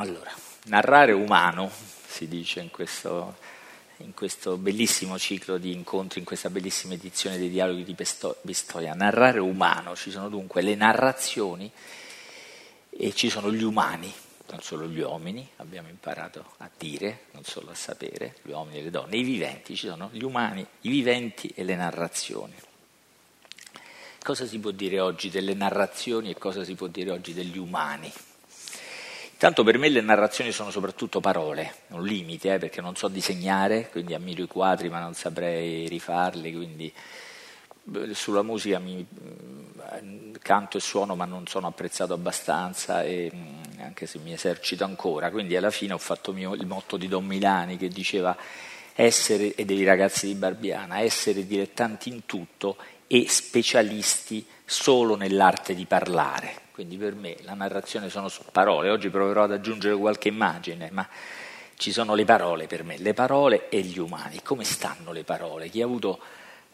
Allora, narrare umano, si dice in questo, in questo, bellissimo ciclo di incontri, in questa bellissima edizione dei dialoghi di Pistoia. Narrare umano, ci sono dunque le narrazioni e ci sono gli umani, non solo gli uomini, abbiamo imparato a dire, non solo a sapere, gli uomini e le donne, i viventi, ci sono gli umani, i viventi e le narrazioni. Cosa si può dire oggi delle narrazioni e cosa si può dire oggi degli umani? Tanto per me le narrazioni sono soprattutto parole, un limite, eh, perché non so disegnare, quindi ammiro i quadri ma non saprei rifarli, quindi sulla musica mi, mm, canto e suono ma non sono apprezzato abbastanza, e, mm, anche se mi esercito ancora, quindi alla fine ho fatto mio, il motto di Don Milani che diceva essere, e dei ragazzi di Barbiana, essere dilettanti in tutto e specialisti solo nell'arte di parlare. Quindi per me la narrazione sono parole, oggi proverò ad aggiungere qualche immagine, ma ci sono le parole per me, le parole e gli umani. Come stanno le parole? Chi ha avuto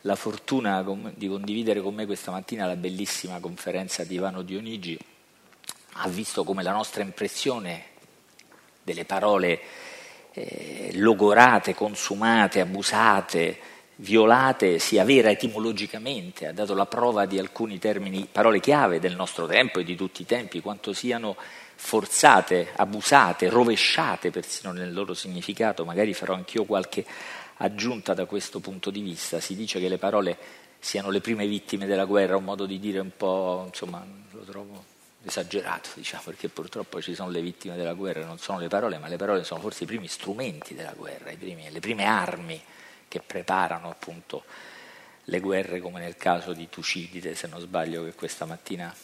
la fortuna di condividere con me questa mattina la bellissima conferenza di Ivano Dionigi ha visto come la nostra impressione delle parole eh, logorate, consumate, abusate, violate sia vera etimologicamente, ha dato la prova di alcuni termini, parole chiave del nostro tempo e di tutti i tempi, quanto siano forzate, abusate, rovesciate persino nel loro significato, magari farò anch'io qualche aggiunta da questo punto di vista, si dice che le parole siano le prime vittime della guerra, un modo di dire un po', insomma, lo trovo esagerato, diciamo, perché purtroppo ci sono le vittime della guerra, non sono le parole, ma le parole sono forse i primi strumenti della guerra, primi, le prime armi che preparano appunto le guerre, come nel caso di Tucidide, se non sbaglio, che questa mattina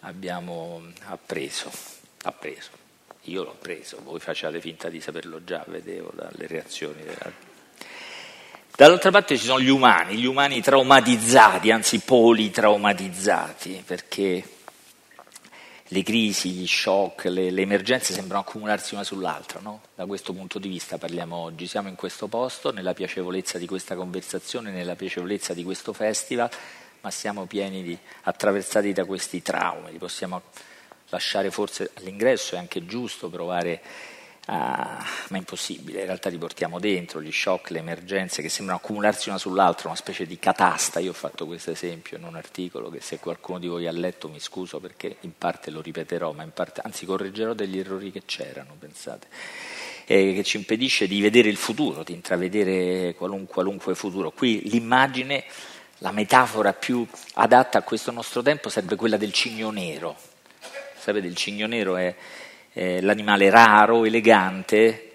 abbiamo appreso. appreso. Io l'ho preso, voi facciate finta di saperlo già, vedevo dalle reazioni. Della... Dall'altra parte ci sono gli umani, gli umani traumatizzati, anzi politraumatizzati, perché le crisi, gli shock, le, le, emergenze sembrano accumularsi una sull'altra. No? Da questo punto di vista parliamo oggi. Siamo in questo posto, nella piacevolezza di questa conversazione, nella piacevolezza di questo festival, ma siamo pieni di, attraversati da questi traumi. Li possiamo lasciare forse all'ingresso, è anche giusto provare Ah, ma è impossibile, in realtà li portiamo dentro, gli shock, le emergenze che sembrano accumularsi una sull'altra, una specie di catasta. Io ho fatto questo esempio in un articolo che se qualcuno di voi ha letto mi scuso perché in parte lo ripeterò, ma in parte, anzi correggerò degli errori che c'erano, pensate, eh, che ci impedisce di vedere il futuro, di intravedere qualunque, qualunque futuro. Qui l'immagine, la metafora più adatta a questo nostro tempo sarebbe quella del cigno nero. Sapete, il cigno nero è eh, l'animale raro, elegante,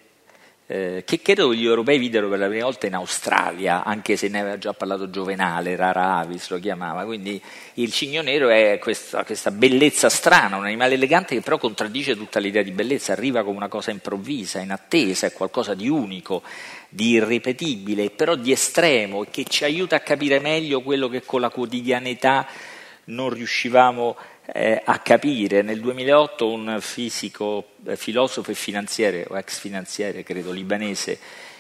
eh, che credo gli europei videro per la prima volta in Australia, anche se ne aveva già parlato Giovenale, rara avis lo chiamava, quindi il cigno nero è questa, questa, bellezza strana, un animale elegante che però contraddice tutta l'idea di bellezza, arriva come una cosa improvvisa, inattesa, è qualcosa di unico, di irripetibile, però di estremo e che ci aiuta a capire meglio quello che con la quotidianità non riuscivamo eh, a capire. Nel 2008 un fisico, eh, filosofo e finanziere, o ex finanziere credo, libanese,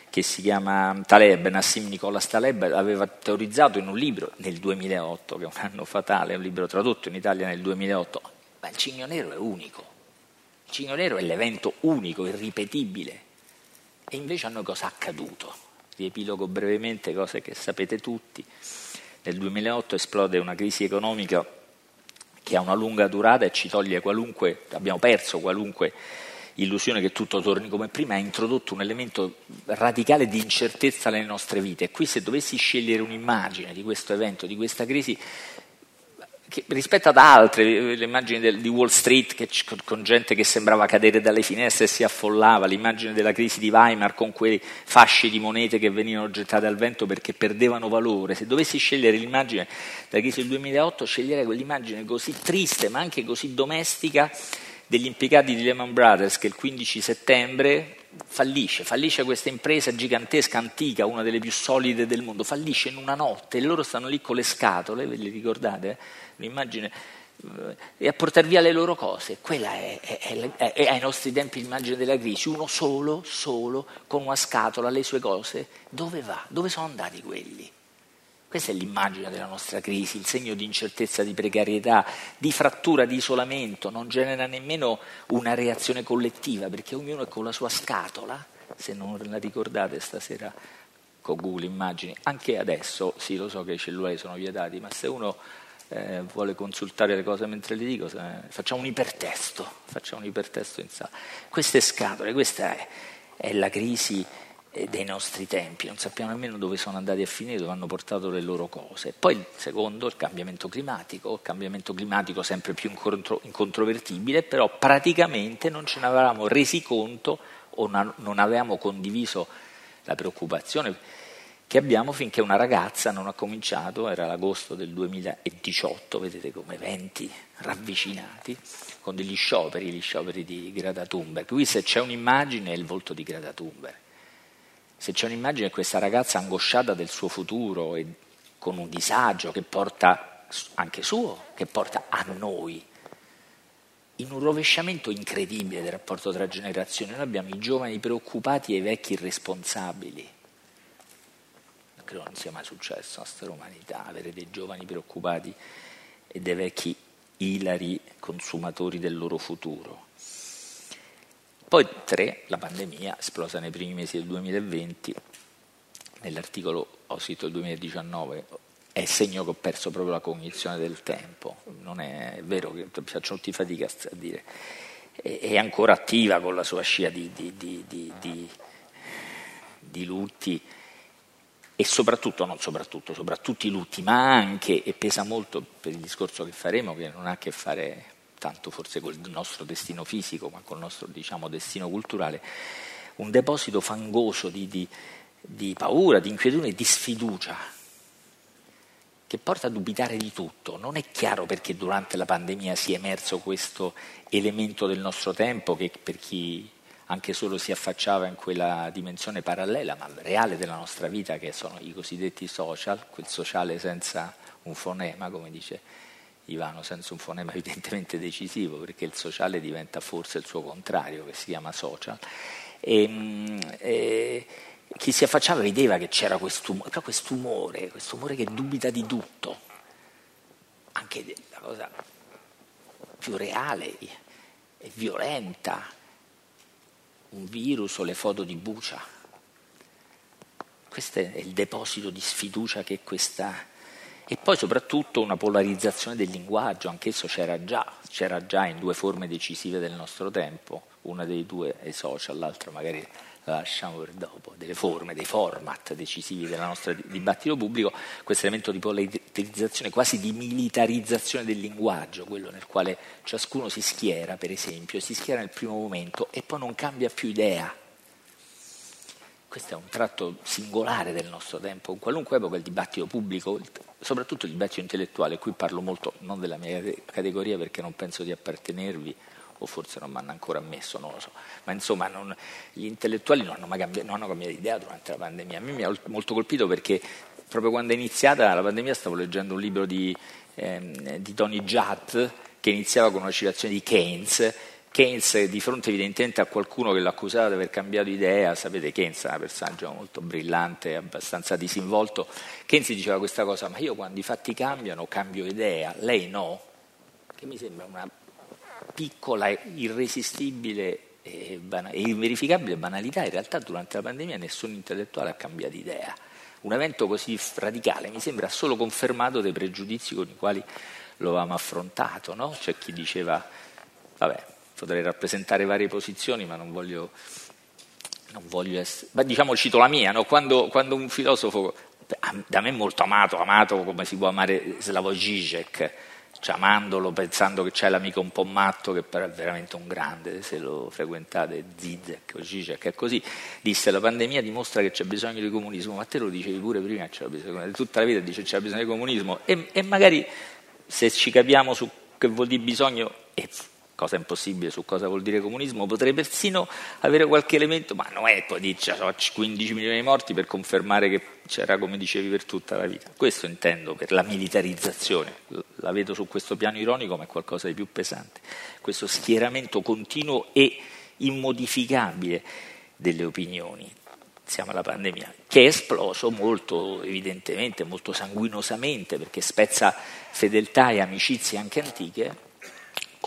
che si chiama Taleb, Nassim Nicolas Taleb, aveva teorizzato in un libro nel 2008, che è un anno fatale, un libro tradotto in Italia nel 2008, ma il Cigno Nero è unico. Il Cigno Nero è l'evento unico, irripetibile. E invece a noi cosa è accaduto? Riepilogo brevemente cose che sapete tutti. Nel 2008 esplode una crisi economica che ha una lunga durata e ci toglie qualunque, abbiamo perso qualunque illusione che tutto torni come prima, ha introdotto un elemento radicale di incertezza nelle nostre vite. E qui se dovessi scegliere un'immagine di questo evento, di questa crisi, che, rispetto ad altre, le immagini del, di Wall Street che, con gente che sembrava cadere dalle finestre e si affollava, l'immagine della crisi di Weimar con quei fasci di monete che venivano gettate al vento perché perdevano valore, se dovessi scegliere l'immagine della crisi del 2008 sceglierei quell'immagine così triste ma anche così domestica degli impiegati di Lehman Brothers che il 15 settembre fallisce, fallisce questa impresa gigantesca, antica, una delle più solide del mondo, fallisce in una notte e loro stanno lì con le scatole, ve le ricordate? L'immagine eh, e a portare via le loro cose. Quella è, è, è, è, ai nostri tempi l'immagine della crisi, uno solo, solo, con una scatola, le sue cose. Dove va? Dove sono andati quelli? Questa è l'immagine della nostra crisi, il segno di incertezza, di precarietà, di frattura, di isolamento, non genera nemmeno una reazione collettiva, perché ognuno è con la sua scatola, se non la ricordate stasera con Google Immagini, anche adesso, sì lo so che i cellulari sono vietati, ma se uno eh, vuole consultare le cose mentre le dico, facciamo un ipertesto, facciamo un ipertesto in sala. Queste scatole, questa è, è la crisi eh, dei nostri tempi, non sappiamo nemmeno dove sono andati a finire, dove hanno portato le loro cose. Poi il secondo, il cambiamento climatico, il cambiamento climatico sempre più incontro, incontrovertibile, però praticamente non ce ne avevamo resi conto o non avevamo condiviso la preoccupazione che abbiamo finché una ragazza non ha cominciato, era l'agosto del 2018, vedete come eventi ravvicinati, con degli scioperi, gli scioperi di Greta Thunberg. Qui se c'è un'immagine è il volto di Greta Thunberg, se c'è un'immagine è questa ragazza angosciata del suo futuro e con un disagio che porta anche suo, che porta a noi, in un rovesciamento incredibile del rapporto tra generazioni. Noi abbiamo i giovani preoccupati e i vecchi irresponsabili credo non sia mai successo a storia umanità, avere dei giovani preoccupati e dei vecchi ilari consumatori del loro futuro. Poi tre, la pandemia esplosa nei primi mesi del 2020, nell'articolo ho scritto il 2019, è segno che ho perso proprio la cognizione del tempo, non è vero che faccio tutti fatica a dire, è ancora attiva con la sua scia di, di, di, di lutti. E soprattutto, non soprattutto, soprattutto i lutti, ma anche, e pesa molto per il discorso che faremo, che non ha a che fare tanto forse col nostro destino fisico, ma col nostro diciamo, destino culturale, un deposito fangoso di, di, di paura, di inquietudine di sfiducia che porta a dubitare di tutto. Non è chiaro perché durante la pandemia sia emerso questo elemento del nostro tempo che per chi anche solo si affacciava in quella dimensione parallela ma reale della nostra vita che sono i cosiddetti social, quel sociale senza un fonema, come dice Ivano, senza un fonema evidentemente decisivo, perché il sociale diventa forse il suo contrario, che si chiama social. E, mm, e, chi si affacciava vedeva che c'era quest'umore, però quest'umore, quest'umore che dubita di tutto, anche la cosa più reale e violenta un virus o le foto di Bucia. Questo è il deposito di sfiducia che questa... E poi soprattutto una polarizzazione del linguaggio, anch'esso c'era già, c'era già in due forme decisive del nostro tempo, una dei due è social, l'altra magari la lasciamo per dopo, delle forme, dei format decisivi del nostro dibattito pubblico, questo elemento di polarizzazione, quasi di militarizzazione del linguaggio, quello nel quale ciascuno si schiera, per esempio, si schiera nel primo momento e poi non cambia più idea. Questo è un tratto singolare del nostro tempo, in qualunque epoca il dibattito pubblico, soprattutto il dibattito intellettuale, qui parlo molto non della mia categoria perché non penso di appartenervi, o forse non mi hanno ancora ammesso, non lo so, ma insomma non, gli intellettuali non hanno mai cambiato, non hanno cambiato idea durante la pandemia. A me mi ha molto colpito perché proprio quando è iniziata la pandemia stavo leggendo un libro di, ehm, di Tony Judd che iniziava con una citazione di Keynes Keynes di fronte evidentemente a qualcuno che l'accusava di aver cambiato idea, sapete Keynes è un personaggio molto brillante, abbastanza disinvolto, Keynes diceva questa cosa, ma io quando i fatti cambiano cambio idea, lei no, che mi sembra una piccola, irresistibile e, bana- inverificabile banalità, in realtà durante la pandemia nessun intellettuale ha cambiato idea. Un evento così radicale mi sembra solo confermato dai pregiudizi con i quali lo avevamo affrontato. No? C'è chi diceva, vabbè, potrei rappresentare varie posizioni, ma non voglio, non voglio essere... Ma diciamo, cito la mia, no? quando, quando, un filosofo, da me molto amato, amato come si può amare Slavoj Žižek, chiamandolo pensando che c'è l'amico un po' matto che però è veramente un grande, se lo frequentate Zizek o Zizek è così, disse la pandemia dimostra che c'è bisogno di comunismo, ma te lo dicevi pure prima c'è bisogno, tutta la vita dice c'è bisogno di comunismo e, e magari se ci capiamo su che vuol dire bisogno e cosa impossibile su cosa vuol dire comunismo, potrei persino avere qualche elemento, ma non è poi dire sono 15 milioni di morti per confermare che c'era come dicevi per tutta la vita. Questo intendo per la militarizzazione, la vedo su questo piano ironico ma è qualcosa di più pesante, questo schieramento continuo e immodificabile delle opinioni, siamo alla pandemia, che è esploso molto evidentemente, molto sanguinosamente, perché spezza fedeltà e amicizie anche antiche,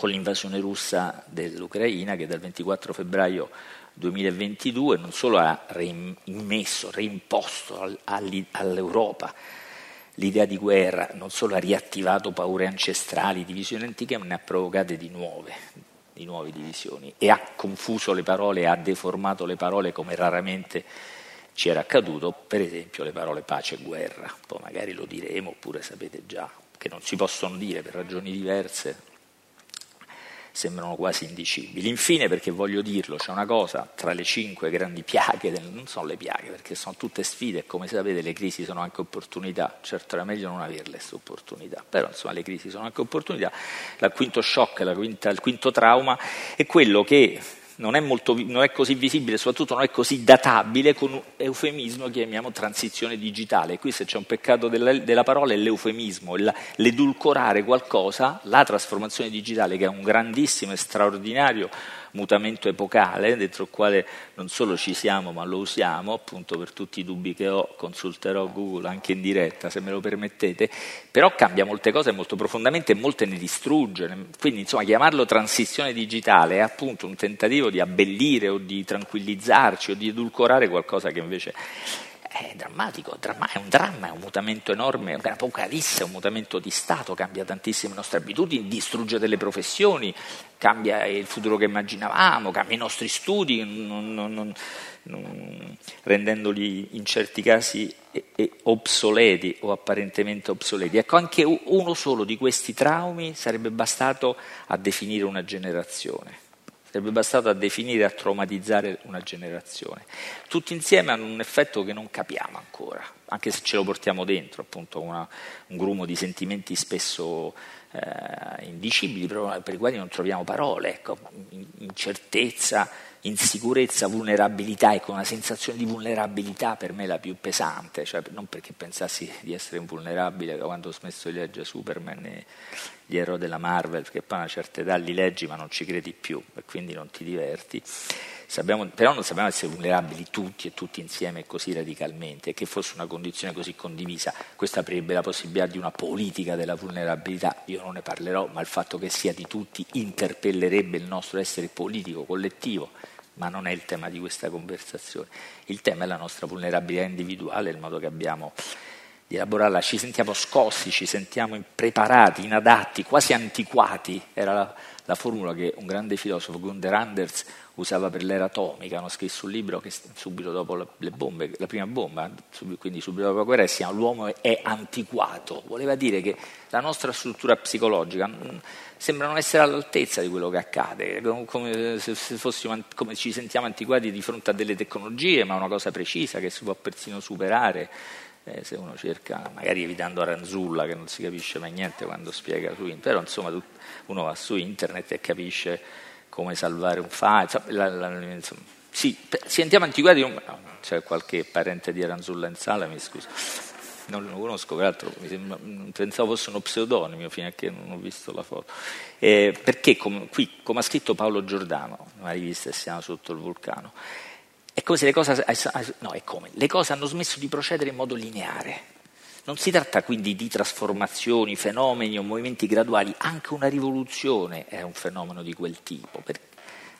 con l'invasione russa dell'Ucraina che dal 24 febbraio 2022 non solo ha reimmesso, reimposto all'Europa l'idea di guerra, non solo ha riattivato paure ancestrali, divisioni antiche, ma ne ha provocate di nuove, di nuove divisioni. E ha confuso le parole, ha deformato le parole come raramente ci era accaduto, per esempio le parole pace e guerra, poi magari lo diremo oppure sapete già che non si possono dire per ragioni diverse, sembrano quasi indicibili. Infine, perché voglio dirlo, c'è una cosa tra le cinque grandi piaghe, non sono le piaghe perché sono tutte sfide e come sapete le crisi sono anche opportunità, certo era meglio non averle queste opportunità, però insomma le crisi sono anche opportunità. Il quinto shock, quinta, il quinto trauma è quello che non è, molto, non è, così visibile, soprattutto non è così databile, con un eufemismo chiamiamo transizione digitale. Qui se c'è un peccato della, della parola è l'eufemismo, l'edulcorare qualcosa, la trasformazione digitale che è un grandissimo e straordinario mutamento epocale, dentro il quale non solo ci siamo ma lo usiamo, appunto per tutti i dubbi che ho consulterò Google anche in diretta se me lo permettete, però cambia molte cose molto profondamente e molte ne distrugge, quindi insomma chiamarlo transizione digitale è appunto un tentativo di abbellire o di tranquillizzarci o di edulcorare qualcosa che invece è drammatico, è un dramma, è un mutamento enorme, è un'apocalisse, è un mutamento di Stato, cambia tantissime nostre abitudini, distrugge delle professioni, cambia il futuro che immaginavamo, cambia i nostri studi, non, non, non, rendendoli in certi casi obsoleti o apparentemente obsoleti. Ecco, anche uno solo di questi traumi sarebbe bastato a definire una generazione. Sarebbe bastato a definire a traumatizzare una generazione. Tutti insieme hanno un effetto che non capiamo ancora, anche se ce lo portiamo dentro, appunto una, un grumo di sentimenti spesso eh, indicibili, per i quali non troviamo parole, ecco, incertezza, insicurezza, vulnerabilità, ecco, una sensazione di vulnerabilità per me è la più pesante, cioè non perché pensassi di essere invulnerabile quando ho smesso di leggere Superman e gli eroi della Marvel, perché poi a una certa età li leggi ma non ci credi più e quindi non ti diverti. Sappiamo, però non sappiamo essere vulnerabili tutti e tutti insieme così radicalmente e che fosse una condizione così condivisa, questo aprirebbe la possibilità di una politica della vulnerabilità, io non ne parlerò, ma il fatto che sia di tutti interpellerebbe il nostro essere politico, collettivo, ma non è il tema di questa conversazione. Il tema è la nostra vulnerabilità individuale, il modo che abbiamo di elaborarla. Ci sentiamo scossi, ci sentiamo impreparati, inadatti, quasi antiquati. Era la, la formula che un grande filosofo, Gunther Anders, usava per l'era atomica. Hanno scritto un libro che subito dopo le bombe, la prima bomba, quindi subito dopo la guerra, si chiama L'uomo è antiquato. Voleva dire che la nostra struttura psicologica mm, sembra non essere all'altezza di quello che accade, come se fossimo, come ci sentiamo antiquati di fronte a delle tecnologie, ma una cosa precisa che si può persino superare. Eh, se uno cerca, magari evitando Aranzulla che non si capisce mai niente quando spiega su internet, però insomma uno va su internet e capisce come salvare un file, la, la, insomma, sì, sentiamo antiquati, no, c'è qualche parente di Aranzulla in sala, mi scuso, non lo conosco, peraltro sembra, pensavo fosse uno pseudonimo fino a che non ho visto la foto, eh, perché com, qui, come ha scritto Paolo Giordano, una rivista che si chiama Sotto il vulcano, è come se le cose, no, le cose hanno smesso di procedere in modo lineare, non si tratta quindi di trasformazioni, fenomeni o movimenti graduali, anche una rivoluzione è un fenomeno di quel tipo, per,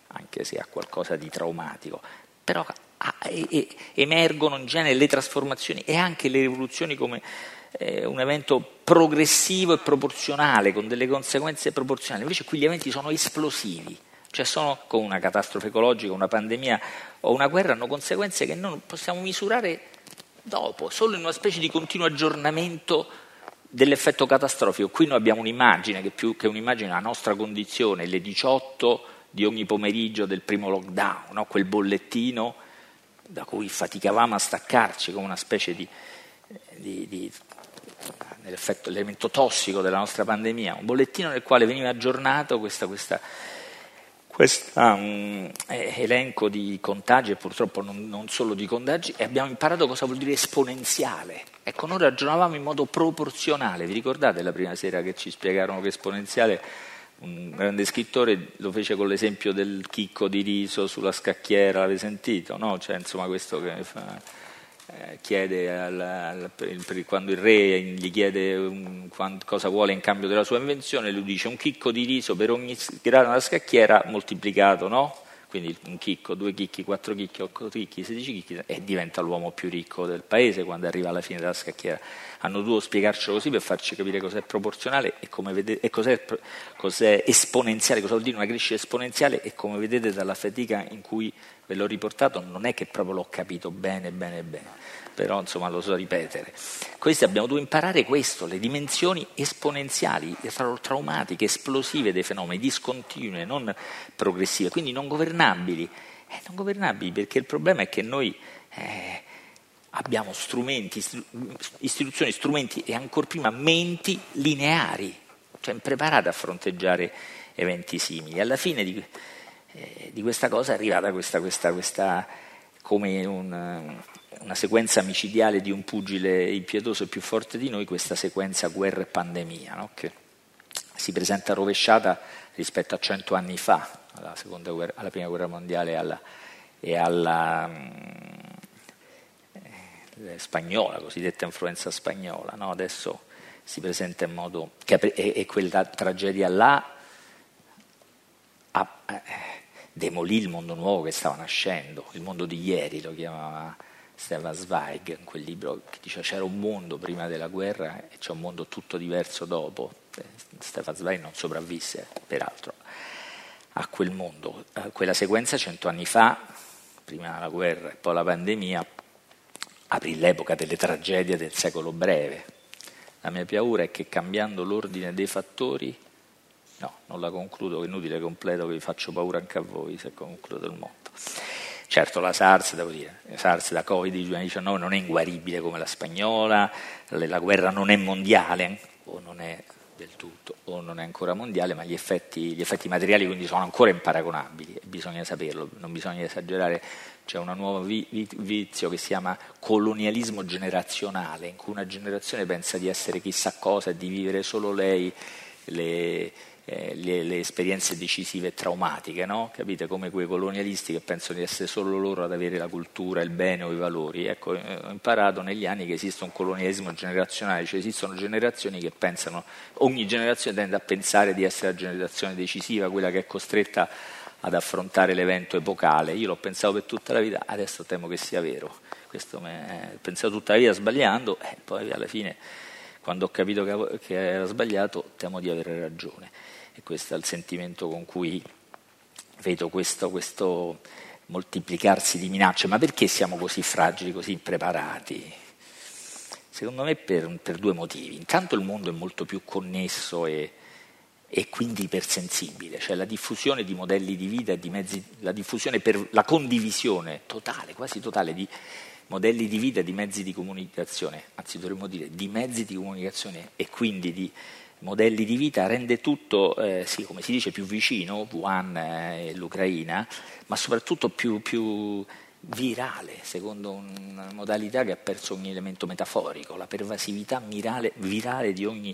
anche se ha qualcosa di traumatico, però ah, emergono in genere le trasformazioni e anche le rivoluzioni come eh, un evento progressivo e proporzionale, con delle conseguenze proporzionali, invece qui gli eventi sono esplosivi, cioè sono come una catastrofe ecologica, una pandemia o una guerra, hanno conseguenze che non possiamo misurare dopo, solo in una specie di continuo aggiornamento dell'effetto catastrofico. Qui noi abbiamo un'immagine che più che un'immagine è la nostra condizione, le 18 di ogni pomeriggio del primo lockdown, no? quel bollettino da cui faticavamo a staccarci come una specie di, di, di l'elemento tossico della nostra pandemia, un bollettino nel quale veniva aggiornato questa, questa questo um, elenco di contagi e purtroppo non, non, solo di contagi e abbiamo imparato cosa vuol dire esponenziale. Ecco, noi ragionavamo in modo proporzionale, vi ricordate la prima sera che ci spiegarono che esponenziale un grande scrittore lo fece con l'esempio del chicco di riso sulla scacchiera, l'avete sentito? No? Cioè, insomma, questo che fa, eh, chiede al, al, per, quando il re gli chiede un, quando, cosa vuole in cambio della sua invenzione, lui dice un chicco di riso per ogni grano della scacchiera moltiplicato, no? quindi un chicco, due chicchi, quattro chicchi, otto chicchi, sedici chicchi, e diventa l'uomo più ricco del paese quando arriva alla fine della scacchiera. Hanno dovuto spiegarcelo così per farci capire cos'è proporzionale e, vedete, e cos'è, cos'è, esponenziale, cosa vuol dire una crescita esponenziale e come vedete dalla fatica in cui ve l'ho riportato non è che proprio l'ho capito bene, bene, bene però insomma lo so ripetere. Questi abbiamo dovuto imparare questo, le dimensioni esponenziali, traumatiche, esplosive dei fenomeni, discontinue, non progressive, quindi non governabili. Eh, non governabili perché il problema è che noi eh, abbiamo strumenti, istituzioni, strumenti e ancora prima menti lineari, cioè impreparate a fronteggiare eventi simili. Alla fine di, eh, di questa cosa è arrivata questa, questa, questa come un, una sequenza micidiale di un pugile impietoso più forte di noi, questa sequenza guerra e pandemia, no? che si presenta rovesciata rispetto a cento anni fa, alla, guerra, alla prima guerra mondiale alla, e alla eh, spagnola, cosiddetta influenza spagnola. No? Adesso si presenta in modo che quella tragedia là ha, eh, demolì il mondo nuovo che stava nascendo, il mondo di ieri lo chiamava Stefan Zweig in quel libro che dice c'era un mondo prima della guerra e c'è un mondo tutto diverso dopo. Eh, Stefan Zweig non sopravvisse, peraltro, a quel mondo. A quella sequenza cento anni fa, prima la guerra e poi la pandemia, aprì l'epoca delle tragedie del secolo breve. La mia paura è che cambiando l'ordine dei fattori, no, non la concludo, è inutile completo che vi faccio paura anche a voi se concludo il mondo. Certo la SARS, devo dire, la SARS da Covid-19 non è inguaribile come la spagnola, la guerra non è mondiale, o non è del tutto, o non è ancora mondiale, ma gli effetti, gli effetti materiali quindi sono ancora imparagonabili, bisogna saperlo, non bisogna esagerare. C'è un nuovo vizio che si chiama colonialismo generazionale, in cui una generazione pensa di essere chissà cosa e di vivere solo lei le, eh, le, le, esperienze decisive e traumatiche, no? capite? Come quei colonialisti che pensano di essere solo loro ad avere la cultura, il bene o i valori. Ecco, eh, ho imparato negli anni che esiste un colonialismo generazionale, cioè esistono generazioni che pensano, ogni generazione tende a pensare di essere la generazione decisiva, quella che è costretta ad affrontare l'evento epocale. Io l'ho pensato per tutta la vita, adesso temo che sia vero. Questo mi ho pensato tutta la vita sbagliando e poi alla fine quando ho capito che era sbagliato temo di avere ragione e questo è il sentimento con cui vedo questo, questo moltiplicarsi di minacce. Ma perché siamo così fragili, così impreparati? Secondo me per, per due motivi. Intanto il mondo è molto più connesso e, e quindi ipersensibile, cioè la diffusione di modelli di vita e di mezzi, la diffusione per la condivisione totale, quasi totale di modelli di vita e di mezzi di comunicazione, anzi dovremmo dire di mezzi di comunicazione e quindi di modelli di vita rende tutto, eh, sì, come si dice, più vicino, Wuhan e eh, l'Ucraina, ma soprattutto più, più, virale, secondo una modalità che ha perso ogni elemento metaforico, la pervasività mirale, virale di ogni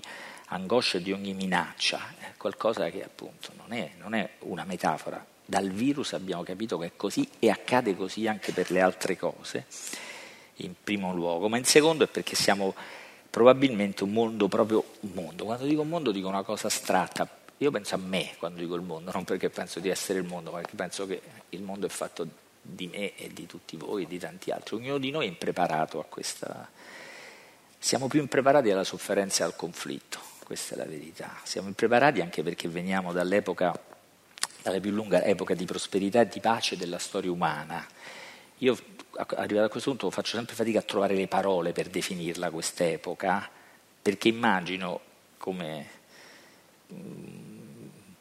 angoscia di ogni minaccia, è qualcosa che appunto non è, non è una metafora. Dal virus abbiamo capito che è così e accade così anche per le altre cose, in primo luogo, ma in secondo è perché siamo probabilmente un mondo proprio un mondo. Quando dico mondo dico una cosa astratta. Io penso a me quando dico il mondo, non perché penso di essere il mondo, ma perché penso che il mondo è fatto di me e di tutti voi e di tanti altri. Ognuno di noi è impreparato a questa... Siamo più impreparati alla sofferenza e al conflitto, questa è la verità. Siamo impreparati anche perché veniamo dall'epoca, dalla più lunga epoca di prosperità e di pace della storia umana. Io arrivato a questo punto faccio sempre fatica a trovare le parole per definirla quest'epoca, perché immagino come mm,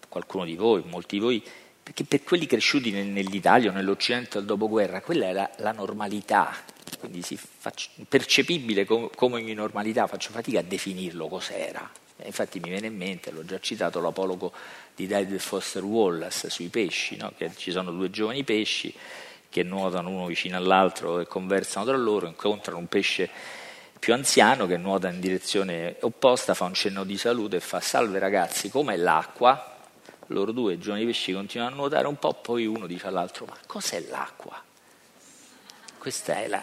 qualcuno di voi, molti di voi, perché per quelli cresciuti nell'Italia o nell'Occidente del dopoguerra, quella era la normalità, quindi faccio, percepibile come, ogni normalità, faccio fatica a definirlo cos'era. Infatti mi viene in mente, l'ho già citato, l'apologo di David Foster Wallace sui pesci, no? che ci sono due giovani pesci che nuotano uno vicino all'altro e conversano tra loro, incontrano un pesce più anziano che nuota in direzione opposta, fa un cenno di saluto e fa salve ragazzi, com'è l'acqua? loro due giovani pesci continuano a nuotare un po', poi uno dice all'altro, ma cos'è l'acqua? Questa è la...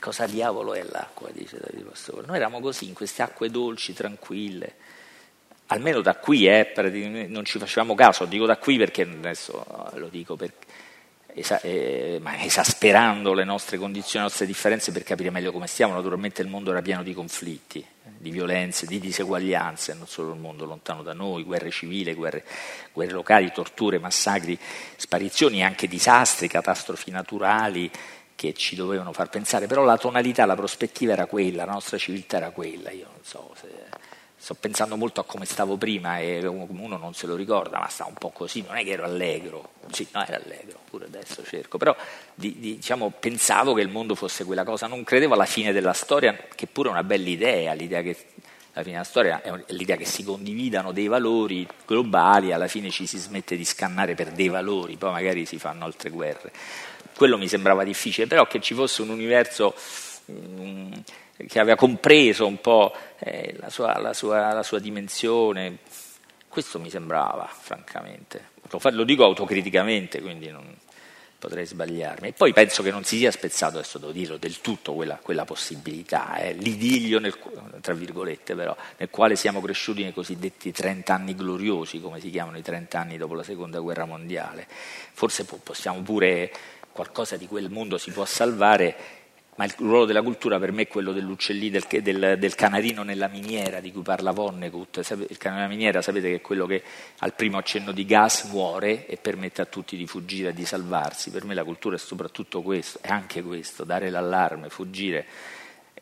Cosa diavolo è l'acqua, dice Davide Pastore. Noi eravamo così, in queste acque dolci, tranquille, almeno da qui, eh, non ci facevamo caso, dico da qui perché adesso lo dico perché esa, eh, esasperando le nostre condizioni, le nostre differenze per capire meglio come stiamo. Naturalmente il mondo era pieno di conflitti, di violenze, di diseguaglianze, non solo il mondo lontano da noi, guerre civili, guerre, guerre locali, torture, massacri, sparizioni, anche disastri, catastrofi naturali che ci dovevano far pensare, però la tonalità, la prospettiva era quella, la nostra civiltà era quella, io non so se sto pensando molto a come stavo prima e uno non se lo ricorda, ma sta un po' così, non è che ero allegro, sì, no, era allegro, pure adesso cerco, però di, di, diciamo, pensavo che il mondo fosse quella cosa, non credevo alla fine della storia, che pure è una bella idea, l'idea che alla fine della storia è l'idea che si condividano dei valori globali, alla fine ci si smette di scannare per dei valori, poi magari si fanno altre guerre. Quello mi sembrava difficile, però che ci fosse un universo... Um, che aveva compreso un po' eh, la, sua, la, sua, la, sua, dimensione. Questo mi sembrava, francamente. Lo, dico autocriticamente, quindi non potrei sbagliarmi. E poi penso che non si sia spezzato, adesso devo dirlo, del tutto quella, quella possibilità, eh, l'idillio, nel, tra virgolette però, nel quale siamo cresciuti nei cosiddetti 30 anni gloriosi, come si chiamano i 30 anni dopo la seconda guerra mondiale. Forse possiamo pure, qualcosa di quel mondo si può salvare ma il ruolo della cultura per me è quello dell'uccellino, del, del, del, canarino nella miniera di cui parla Vonnegut. Il canarino nella miniera sapete che è quello che al primo accenno di gas muore e permette a tutti di fuggire e di salvarsi. Per me la cultura è soprattutto questo, è anche questo, dare l'allarme, fuggire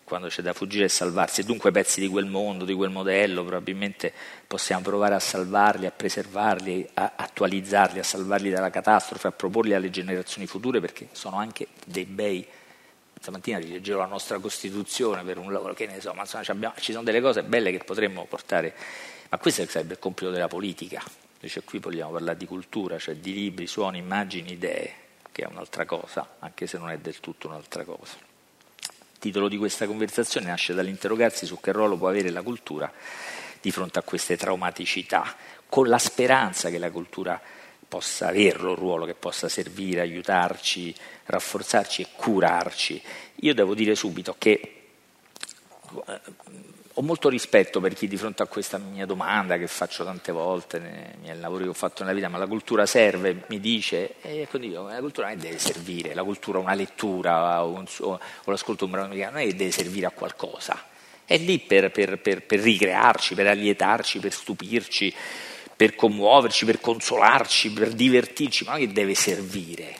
quando c'è da fuggire e salvarsi. E dunque pezzi di quel mondo, di quel modello, probabilmente possiamo provare a salvarli, a preservarli, a attualizzarli, a salvarli dalla catastrofe, a proporli alle generazioni future perché sono anche dei bei stamattina rileggevo la nostra Costituzione per un lavoro, che ne so, ma insomma abbiamo, ci sono delle cose belle che potremmo portare, ma questo sarebbe il compito della politica, invece qui vogliamo parlare di cultura, cioè di libri, suoni, immagini, idee, che è un'altra cosa, anche se non è del tutto un'altra cosa. Il titolo di questa conversazione nasce dall'interrogarsi su che ruolo può avere la cultura di fronte a queste traumaticità, con la speranza che la cultura possa averlo un ruolo, che possa servire, aiutarci, rafforzarci e curarci. Io devo dire subito che eh, ho molto rispetto per chi di fronte a questa mia domanda che faccio tante volte nei lavori che ho fatto nella vita, ma la cultura serve, mi dice, e ecco dico, la cultura non deve servire, la cultura una lettura o, o l'ascolto di un brano americano non è che deve servire a qualcosa, è lì per, per, per, per ricrearci, per allietarci, per stupirci, per commuoverci, per consolarci, per divertirci, ma non che deve servire.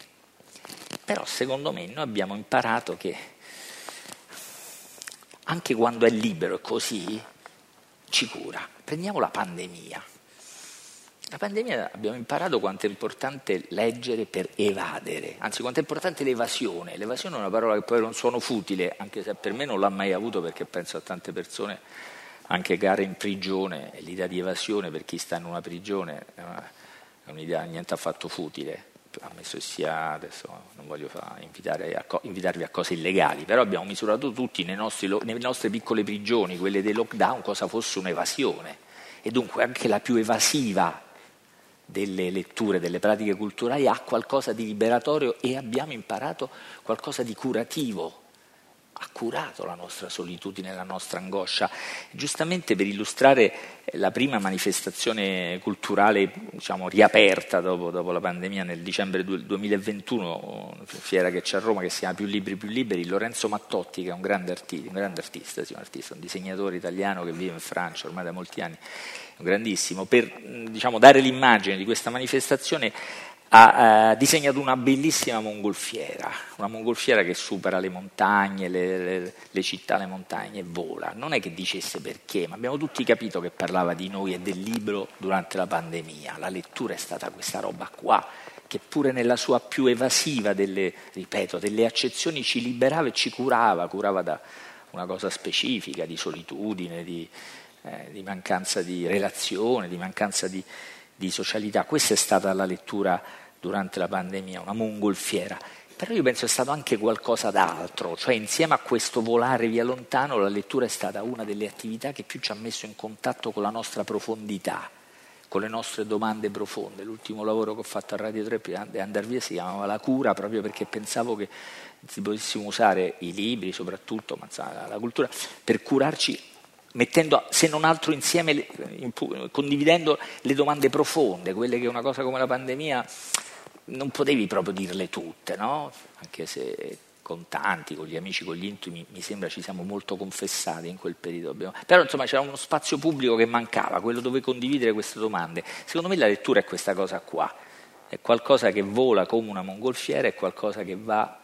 Però secondo me noi abbiamo imparato che anche quando è libero e così ci cura. Prendiamo la pandemia. La pandemia abbiamo imparato quanto è importante leggere per evadere, anzi quanto è importante l'evasione. L'evasione è una parola che avere un suono futile, anche se per me non l'ha mai avuto perché penso a tante persone anche gare in prigione, l'idea di evasione per chi sta in una prigione è un'idea niente affatto futile, ammesso che sia, adesso non voglio a invitarvi a cose illegali, però abbiamo misurato tutti nei nostri, nelle nostre piccole prigioni, quelle dei lockdown, cosa fosse un'evasione. E dunque anche la più evasiva delle letture, delle pratiche culturali ha qualcosa di liberatorio e abbiamo imparato qualcosa di curativo ha curato la nostra solitudine, la nostra angoscia. Giustamente per illustrare la prima manifestazione culturale diciamo, riaperta dopo, dopo, la pandemia nel dicembre 2021, fiera che c'è a Roma che si chiama Più Libri Più Liberi, Lorenzo Mattotti che è un grande artista, un, grande artista, sì, un, artista, un disegnatore italiano che vive in Francia ormai da molti anni, grandissimo, per diciamo, dare l'immagine di questa manifestazione ha eh, disegnato una bellissima mongolfiera, una mongolfiera che supera le montagne, le, le, le, città, le montagne e vola. Non è che dicesse perché, ma abbiamo tutti capito che parlava di noi e del libro durante la pandemia. La lettura è stata questa roba qua, che pure nella sua più evasiva delle, ripeto, delle accezioni ci liberava e ci curava, curava da una cosa specifica, di solitudine, di, eh, di mancanza di relazione, di mancanza di, di socialità. Questa è stata la lettura durante la pandemia, una mongolfiera. Però io penso è stato anche qualcosa d'altro, cioè insieme a questo volare via lontano la lettura è stata una delle attività che più ci ha messo in contatto con la nostra profondità, con le nostre domande profonde. L'ultimo lavoro che ho fatto a Radio 3 prima andare via si chiamava La cura, proprio perché pensavo che si potessimo usare i libri soprattutto, ma la cultura, per curarci mettendo se non altro insieme, condividendo le domande profonde, quelle che una cosa come la pandemia non potevi proprio dirle tutte, no? anche se con tanti, con gli amici, con gli intimi, mi sembra ci siamo molto confessati in quel periodo. Però insomma c'era uno spazio pubblico che mancava, quello dove condividere queste domande. Secondo me la lettura è questa cosa qua, è qualcosa che vola come una mongolfiera, è qualcosa che va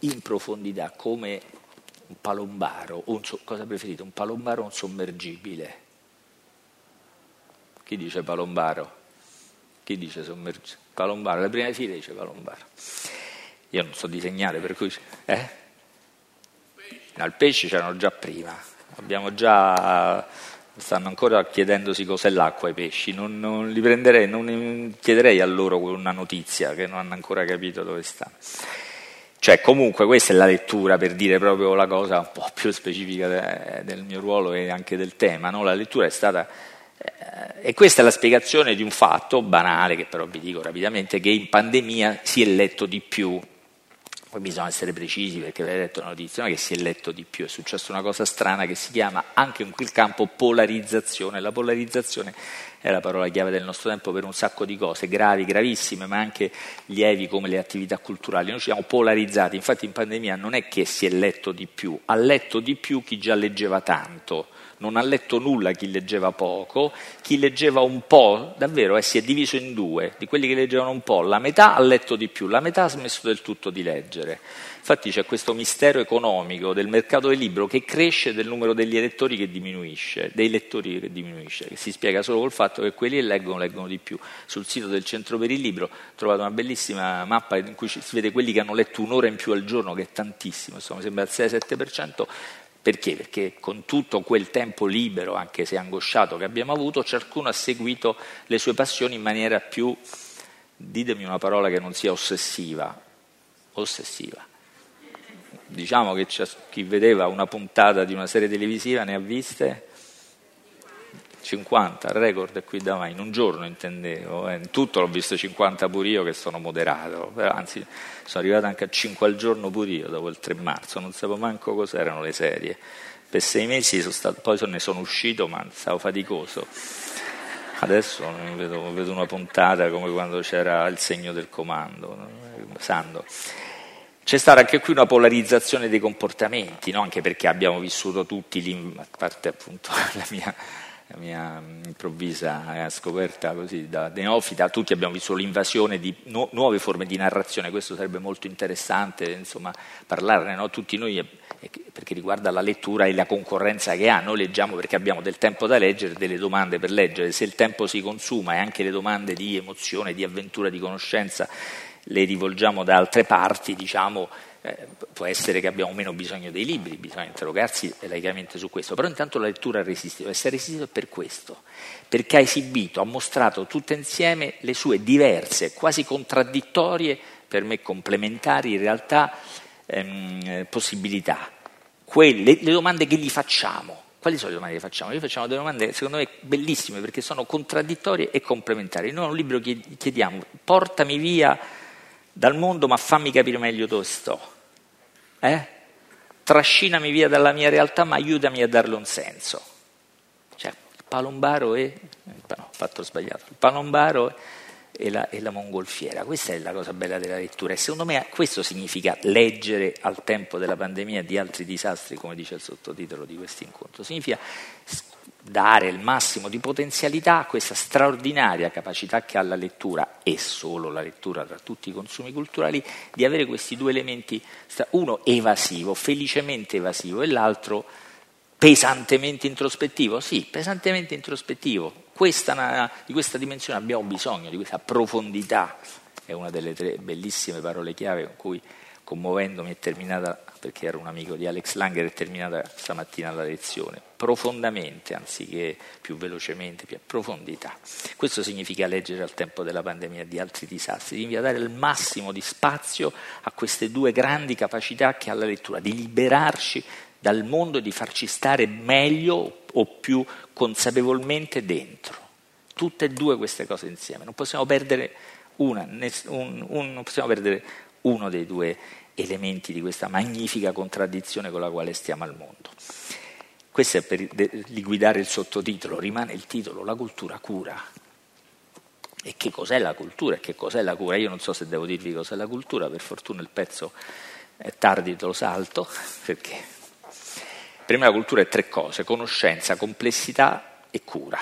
in profondità come un palombaro, un, cosa preferite, un palombaro o un sommergibile? Chi dice palombaro? Chi dice sommergibile? Palombaro, la prima fila dice palombaro. Io non so disegnare, per cui... Eh? No, il pesce c'erano già prima, abbiamo già... stanno ancora chiedendosi cos'è l'acqua i pesci, non, non li prenderei, non chiederei a loro una notizia che non hanno ancora capito dove stanno. Cioè, comunque, questa è la lettura per dire proprio la cosa un po' più specifica de, del mio ruolo e anche del tema. No? La lettura è stata. Eh, e questa è la spiegazione di un fatto banale, che però vi dico rapidamente, che in pandemia si è letto di più poi bisogna essere precisi perché avete letto la notizia, che si è letto di più, è successa una cosa strana che si chiama anche in quel campo polarizzazione. La polarizzazione è la parola chiave del nostro tempo per un sacco di cose, gravi, gravissime, ma anche lievi come le attività culturali. Noi ci siamo polarizzati, infatti in pandemia non è che si è letto di più, ha letto di più chi già leggeva tanto non ha letto nulla chi leggeva poco, chi leggeva un po', davvero eh, si è diviso in due, di quelli che leggevano un po', la metà ha letto di più, la metà ha smesso del tutto di leggere. Infatti c'è questo mistero economico del mercato del libro che cresce del numero degli elettori che diminuisce, dei lettori che diminuisce, che si spiega solo col fatto che quelli che leggono leggono di più. Sul sito del Centro per il Libro ho trovato una bellissima mappa in cui si vede quelli che hanno letto un'ora in più al giorno, che è tantissimo, insomma, sembra il 6-7%, perché? Perché con tutto quel tempo libero, anche se angosciato, che abbiamo avuto, ciascuno ha seguito le sue passioni in maniera più, ditemi una parola che non sia ossessiva, ossessiva. Diciamo che chi vedeva una puntata di una serie televisiva ne ha viste 50, il record è qui davanti, in un giorno intendevo, eh. in tutto l'ho visto 50 pure io che sono moderato, Però, anzi sono arrivato anche a 5 al giorno pure io dopo il 3 marzo, non sapevo manco cos'erano le serie, per sei mesi sono stato, poi ne sono uscito ma stavo faticoso, adesso vedo, vedo, una puntata come quando c'era il segno del comando, Sando. C'è stata anche qui una polarizzazione dei comportamenti, no? anche perché abbiamo vissuto tutti, a parte appunto la mia la mia improvvisa eh, scoperta così da neofita, tutti abbiamo visto l'invasione di nu- nuove forme di narrazione, questo sarebbe molto interessante insomma, parlarne, no? tutti noi, eh, perché riguarda la lettura e la concorrenza che ha, noi leggiamo perché abbiamo del tempo da leggere, delle domande per leggere, se il tempo si consuma e anche le domande di emozione, di avventura, di conoscenza le rivolgiamo da altre parti, diciamo, eh, può essere che abbiamo meno bisogno dei libri, bisogna interrogarsi laicamente su questo, però intanto la lettura ha resistito, e si è resistito per questo, perché ha esibito, ha mostrato tutte insieme le sue diverse, quasi contraddittorie, per me complementari in realtà, ehm, possibilità, Quelle, le domande che gli facciamo. Quali sono le domande che facciamo? Noi facciamo delle domande, secondo me, bellissime perché sono contraddittorie e complementari. Noi in un libro chiediamo, portami via dal mondo, ma fammi capire meglio dove sto. Eh? Trascinami via dalla mia realtà, ma aiutami a darle un senso. Cioè, il palombaro e... No, fatto sbagliato. Il palombaro e la, e la mongolfiera. Questa è la cosa bella della lettura e secondo me questo significa leggere al tempo della pandemia di altri disastri, come dice il sottotitolo di questo incontro. Significa dare il massimo di potenzialità a questa straordinaria capacità che ha la lettura e solo la lettura tra tutti i consumi culturali di avere questi due elementi, uno evasivo, felicemente evasivo e l'altro pesantemente introspettivo. Sì, pesantemente introspettivo. Questa, di questa dimensione abbiamo bisogno, di questa profondità. È una delle tre bellissime parole chiave con cui commuovendomi è terminata perché ero un amico di Alex Langer, è terminata stamattina la lezione, profondamente, anziché più velocemente, più a profondità. Questo significa leggere al tempo della pandemia di altri disastri, significa dare il massimo di spazio a queste due grandi capacità che ha la lettura, di liberarci dal mondo e di farci stare meglio o più consapevolmente dentro. tutte e due queste cose insieme, non possiamo perdere, una, un, un, non possiamo perdere uno dei due elementi di questa magnifica contraddizione con la quale stiamo al mondo. Questo è per liquidare il sottotitolo, rimane il titolo, la cultura cura. E che cos'è la cultura e che cos'è la cura? Io non so se devo dirvi cos'è la cultura, per fortuna il pezzo è tardi, te lo salto, perché per me la cultura è tre cose, conoscenza, complessità e cura.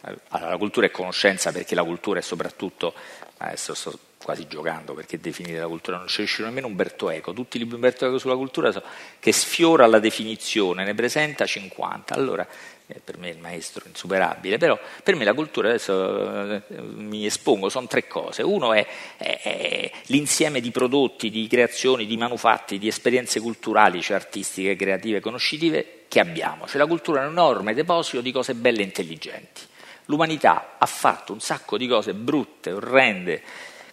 Allora, la cultura è conoscenza perché la cultura è soprattutto, adesso sto quasi giocando perché definire la cultura non c'è riuscito nemmeno Umberto Eco, tutti i libri di Umberto Eco sulla cultura che sfiora la definizione, ne presenta 50, allora eh, per me è il maestro insuperabile, però per me la cultura, adesso eh, mi espongo, sono tre cose, uno è, è, è, l'insieme di prodotti, di creazioni, di manufatti, di esperienze culturali, cioè artistiche, creative, conoscitive che abbiamo, cioè la cultura è un enorme deposito di cose belle e intelligenti. L'umanità ha fatto un sacco di cose brutte, orrende,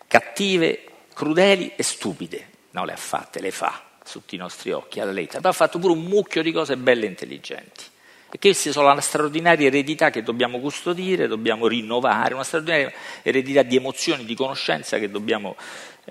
cattive, crudeli e stupide. No, le ha fatte, le fa sotto i nostri occhi alla lettera, però ha fatto pure un mucchio di cose belle e intelligenti. E queste sono la straordinaria eredità che dobbiamo custodire, dobbiamo rinnovare, una straordinaria eredità di emozioni, di conoscenza che dobbiamo,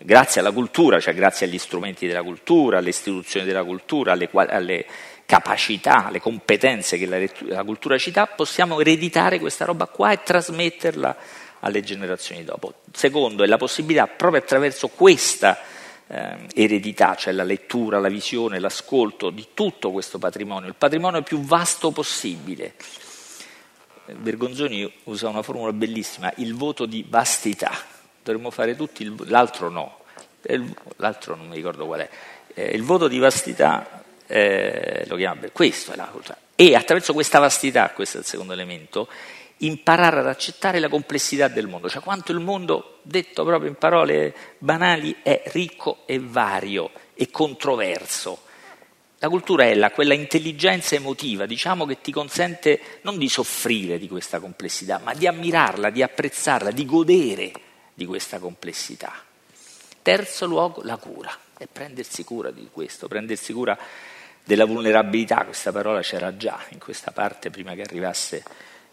grazie alla cultura, cioè grazie agli strumenti della cultura, alle istituzioni della cultura, alle, alle capacità, alle competenze che la, la cultura ci dà, possiamo ereditare questa roba qua e trasmetterla alle generazioni dopo. Secondo è la possibilità, proprio attraverso questa eh, eredità, cioè la lettura, la visione, l'ascolto di tutto questo patrimonio, il patrimonio più vasto possibile. Bergonzoni usa una formula bellissima, il voto di vastità. Dovremmo fare tutti, il, l'altro no, l'altro non mi ricordo qual è. Eh, il voto di vastità eh, lo chiama questo è la cultura. E attraverso questa vastità, questo è il secondo elemento, imparare ad accettare la complessità del mondo, cioè quanto il mondo, detto proprio in parole banali, è ricco e vario e controverso. La cultura è la, quella intelligenza emotiva, diciamo, che ti consente non di soffrire di questa complessità, ma di ammirarla, di apprezzarla, di godere di questa complessità. Terzo luogo, la cura, è prendersi cura di questo, prendersi cura della vulnerabilità, questa parola c'era già in questa parte prima che arrivasse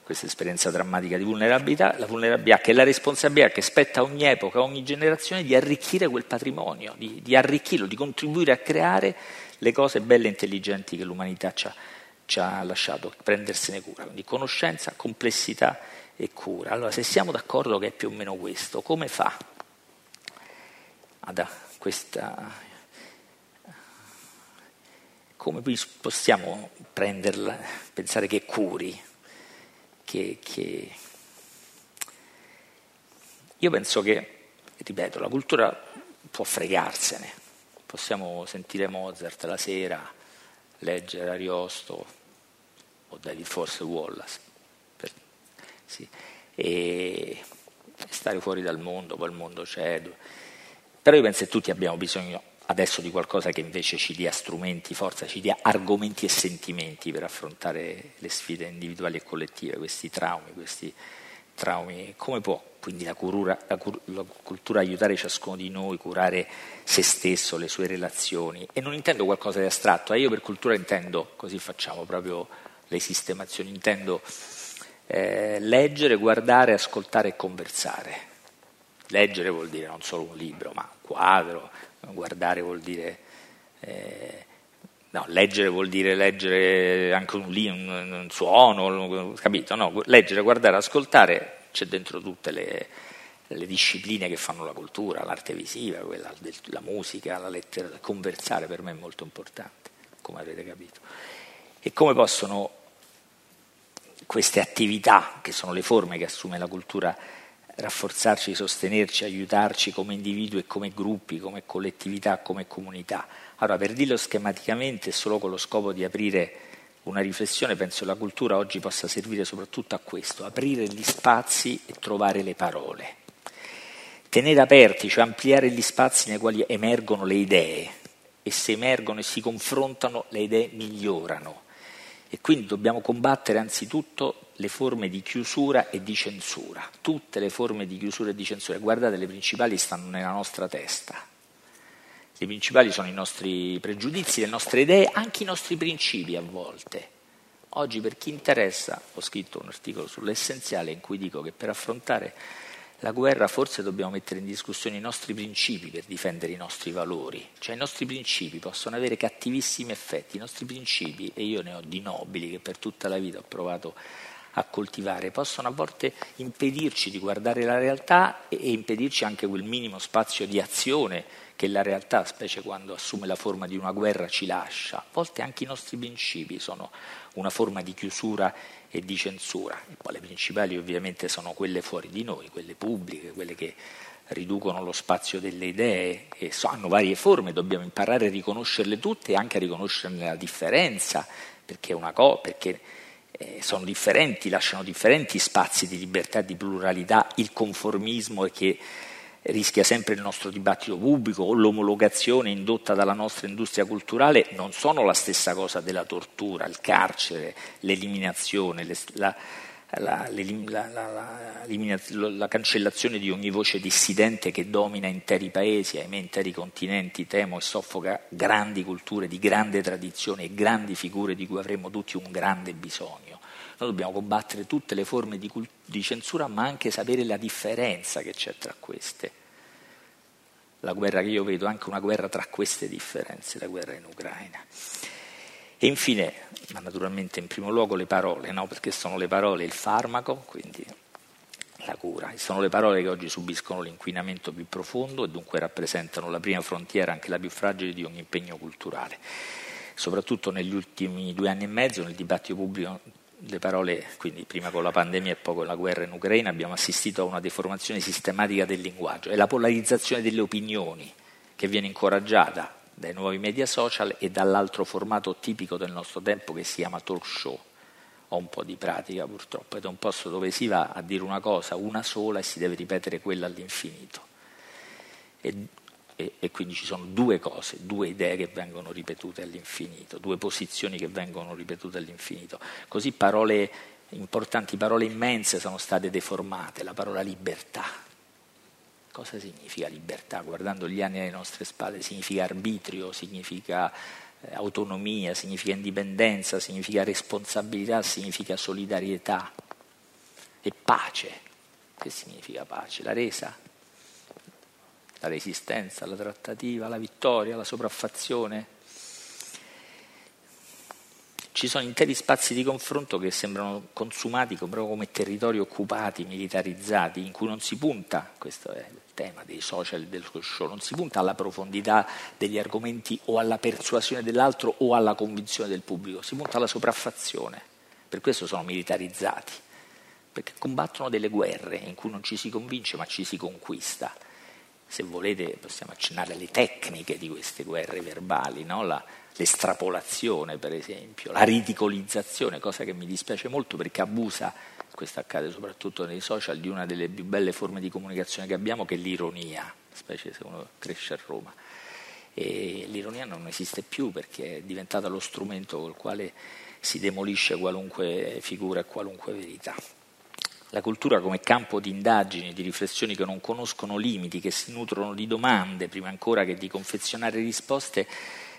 questa esperienza drammatica di vulnerabilità, la vulnerabilità che è la responsabilità che spetta a ogni epoca, a ogni generazione di arricchire quel patrimonio, di, di arricchirlo, di contribuire a creare le cose belle e intelligenti che l'umanità ci ha, ci ha lasciato, prendersene cura, quindi conoscenza, complessità e cura. Allora se siamo d'accordo che è più o meno questo, come fa ad questa come possiamo prenderla, pensare che curi che, che... Io penso che, ripeto, la cultura può fregarsene, possiamo sentire Mozart la sera, leggere Ariosto o David Force Wallace, per, sì, e stare fuori dal mondo, poi il mondo c'è. Però io penso che tutti abbiamo bisogno adesso di qualcosa che invece ci dia strumenti, forza, ci dia argomenti e sentimenti per affrontare le sfide individuali e collettive, questi traumi, questi traumi. Come può quindi la, curura, la, la cultura aiutare ciascuno di noi, curare se stesso, le sue relazioni? E non intendo qualcosa di astratto, eh? io per cultura intendo, così facciamo proprio le sistemazioni, intendo eh, leggere, guardare, ascoltare e conversare. Leggere vuol dire non solo un libro, ma un quadro, guardare vuol dire... Eh, no, leggere vuol dire leggere anche un, un, un suono, capito? No, leggere, guardare, ascoltare, c'è dentro tutte le, le discipline che fanno la cultura, l'arte visiva, quella, la musica, la letteratura, conversare per me è molto importante, come avrete capito. E come possono queste attività, che sono le forme che assume la cultura, rafforzarci, sostenerci, aiutarci come individui e come gruppi, come collettività, come comunità. Allora, per dirlo schematicamente, solo con lo scopo di aprire una riflessione, penso che la cultura oggi possa servire soprattutto a questo, aprire gli spazi e trovare le parole. Tenere aperti, cioè ampliare gli spazi nei quali emergono le idee e se emergono e si confrontano le idee migliorano. E quindi dobbiamo combattere anzitutto le forme di chiusura e di censura. Tutte le forme di chiusura e di censura, guardate, le principali stanno nella nostra testa. Le principali sono i nostri pregiudizi, le nostre idee, anche i nostri principi a volte. Oggi per chi interessa ho scritto un articolo sull'essenziale in cui dico che per affrontare la guerra forse dobbiamo mettere in discussione i nostri principi per difendere i nostri valori, cioè i nostri principi possono avere cattivissimi effetti, i nostri principi, e io ne ho di nobili che per tutta la vita ho provato a coltivare, possono a volte impedirci di guardare la realtà e impedirci anche quel minimo spazio di azione che la realtà, specie quando assume la forma di una guerra, ci lascia. A volte anche i nostri principi sono una forma di chiusura e di censura. E poi le principali ovviamente sono quelle fuori di noi, quelle pubbliche, quelle che riducono lo spazio delle idee e hanno varie forme, dobbiamo imparare a riconoscerle tutte e anche a riconoscerne la differenza, perché, una co- perché eh, sono differenti, lasciano differenti spazi di libertà di pluralità, il conformismo che rischia sempre il nostro dibattito pubblico. O l'omologazione indotta dalla nostra industria culturale non sono la stessa cosa della tortura, il carcere, l'eliminazione, la, la, la, la, cancellazione di ogni voce dissidente che domina interi paesi, ahimè interi continenti, temo e soffoca grandi culture di grande tradizione e grandi figure di cui avremmo tutti un grande bisogno. Noi dobbiamo combattere tutte le forme di, di censura, ma anche sapere la differenza che c'è tra queste. La guerra che io vedo è anche una guerra tra queste differenze, la guerra in Ucraina. E infine, ma naturalmente in primo luogo le parole, no? perché sono le parole il farmaco, quindi la cura, e sono le parole che oggi subiscono l'inquinamento più profondo e dunque rappresentano la prima frontiera, anche la più fragile, di ogni impegno culturale. Soprattutto negli ultimi due anni e mezzo nel dibattito pubblico le parole, quindi prima con la pandemia e poi con la guerra in Ucraina, abbiamo assistito a una deformazione sistematica del linguaggio e la polarizzazione delle opinioni che viene incoraggiata dai nuovi media social e dall'altro formato tipico del nostro tempo che si chiama talk show. Ho un po' di pratica purtroppo, ed è un posto dove si va a dire una cosa, una sola, e si deve ripetere quella all'infinito. E e, e, quindi ci sono due cose, due idee che vengono ripetute all'infinito, due posizioni che vengono ripetute all'infinito. Così parole importanti, parole immense sono state deformate, la parola libertà. Cosa significa libertà? Guardando gli anni alle nostre spalle, significa arbitrio, significa eh, autonomia, significa indipendenza, significa responsabilità, significa solidarietà e pace. Che significa pace? La resa? la resistenza, la trattativa, la vittoria, la sopraffazione. Ci sono interi spazi di confronto che sembrano consumati proprio come territori occupati, militarizzati, in cui non si punta, questo è il tema dei social e del show, non si punta alla profondità degli argomenti o alla persuasione dell'altro o alla convinzione del pubblico, si punta alla sopraffazione. Per questo sono militarizzati, perché combattono delle guerre in cui non ci si convince ma ci si conquista se volete possiamo accennare alle tecniche di queste guerre verbali, no? la, l'estrapolazione per esempio, la ridicolizzazione, cosa che mi dispiace molto perché abusa, questo accade soprattutto nei social, di una delle più belle forme di comunicazione che abbiamo che è l'ironia, specie se uno cresce a Roma. E l'ironia non esiste più perché è diventata lo strumento col quale si demolisce qualunque figura e qualunque verità. La cultura come campo di indagini, di riflessioni che non conoscono limiti, che si nutrono di domande prima ancora che di confezionare risposte,